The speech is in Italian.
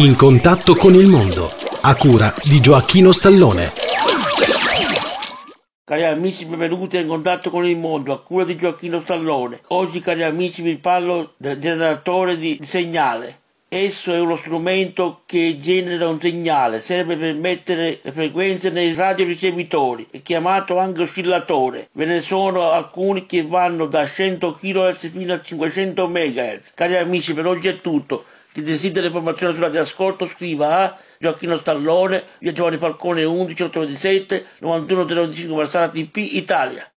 In contatto con il mondo, a cura di Gioacchino Stallone. Cari amici, benvenuti in contatto con il mondo, a cura di Gioacchino Stallone. Oggi, cari amici, vi parlo del generatore di segnale. Esso è uno strumento che genera un segnale, serve per mettere le frequenze nei radioricevitori, è chiamato anche oscillatore. Ve ne sono alcuni che vanno da 100 kHz fino a 500 MHz. Cari amici, per oggi è tutto. Chi desidera informazioni sulla di ascolto scriva a Gioacchino Stallone, via Giovanni Falcone 11 827 91 025 Marsala TP Italia.